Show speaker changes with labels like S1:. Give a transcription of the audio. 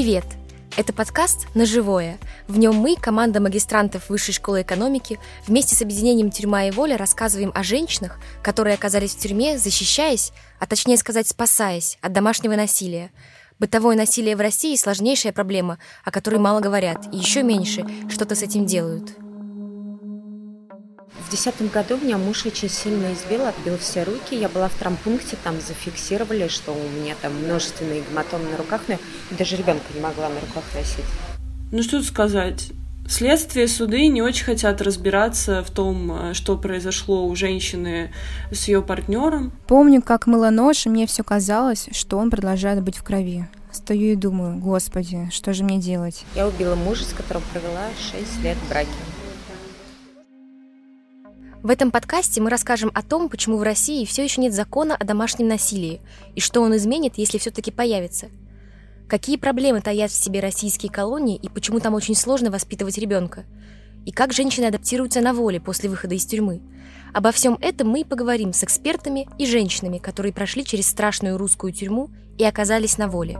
S1: Привет! Это подкаст «На живое». В нем мы, команда магистрантов Высшей школы экономики, вместе с объединением «Тюрьма и воля» рассказываем о женщинах, которые оказались в тюрьме, защищаясь, а точнее сказать, спасаясь от домашнего насилия. Бытовое насилие в России – сложнейшая проблема, о которой мало говорят, и еще меньше что-то с этим делают.
S2: В десятом году меня муж очень сильно избил, отбил все руки. Я была в травмпункте, там зафиксировали, что у меня там множественные гематомы на руках, но я даже ребенка не могла на руках носить.
S3: Ну что сказать, Следствие, суды не очень хотят разбираться в том, э, что произошло у женщины с ее партнером.
S4: Помню, как мыла нож, и мне все казалось, что он продолжает быть в крови. Стою и думаю, господи, что же мне делать?
S2: Я убила мужа, с которым провела 6 лет в браке.
S1: В этом подкасте мы расскажем о том, почему в России все еще нет закона о домашнем насилии и что он изменит, если все-таки появится. Какие проблемы таят в себе российские колонии и почему там очень сложно воспитывать ребенка. И как женщины адаптируются на воле после выхода из тюрьмы. Обо всем этом мы и поговорим с экспертами и женщинами, которые прошли через страшную русскую тюрьму и оказались на воле.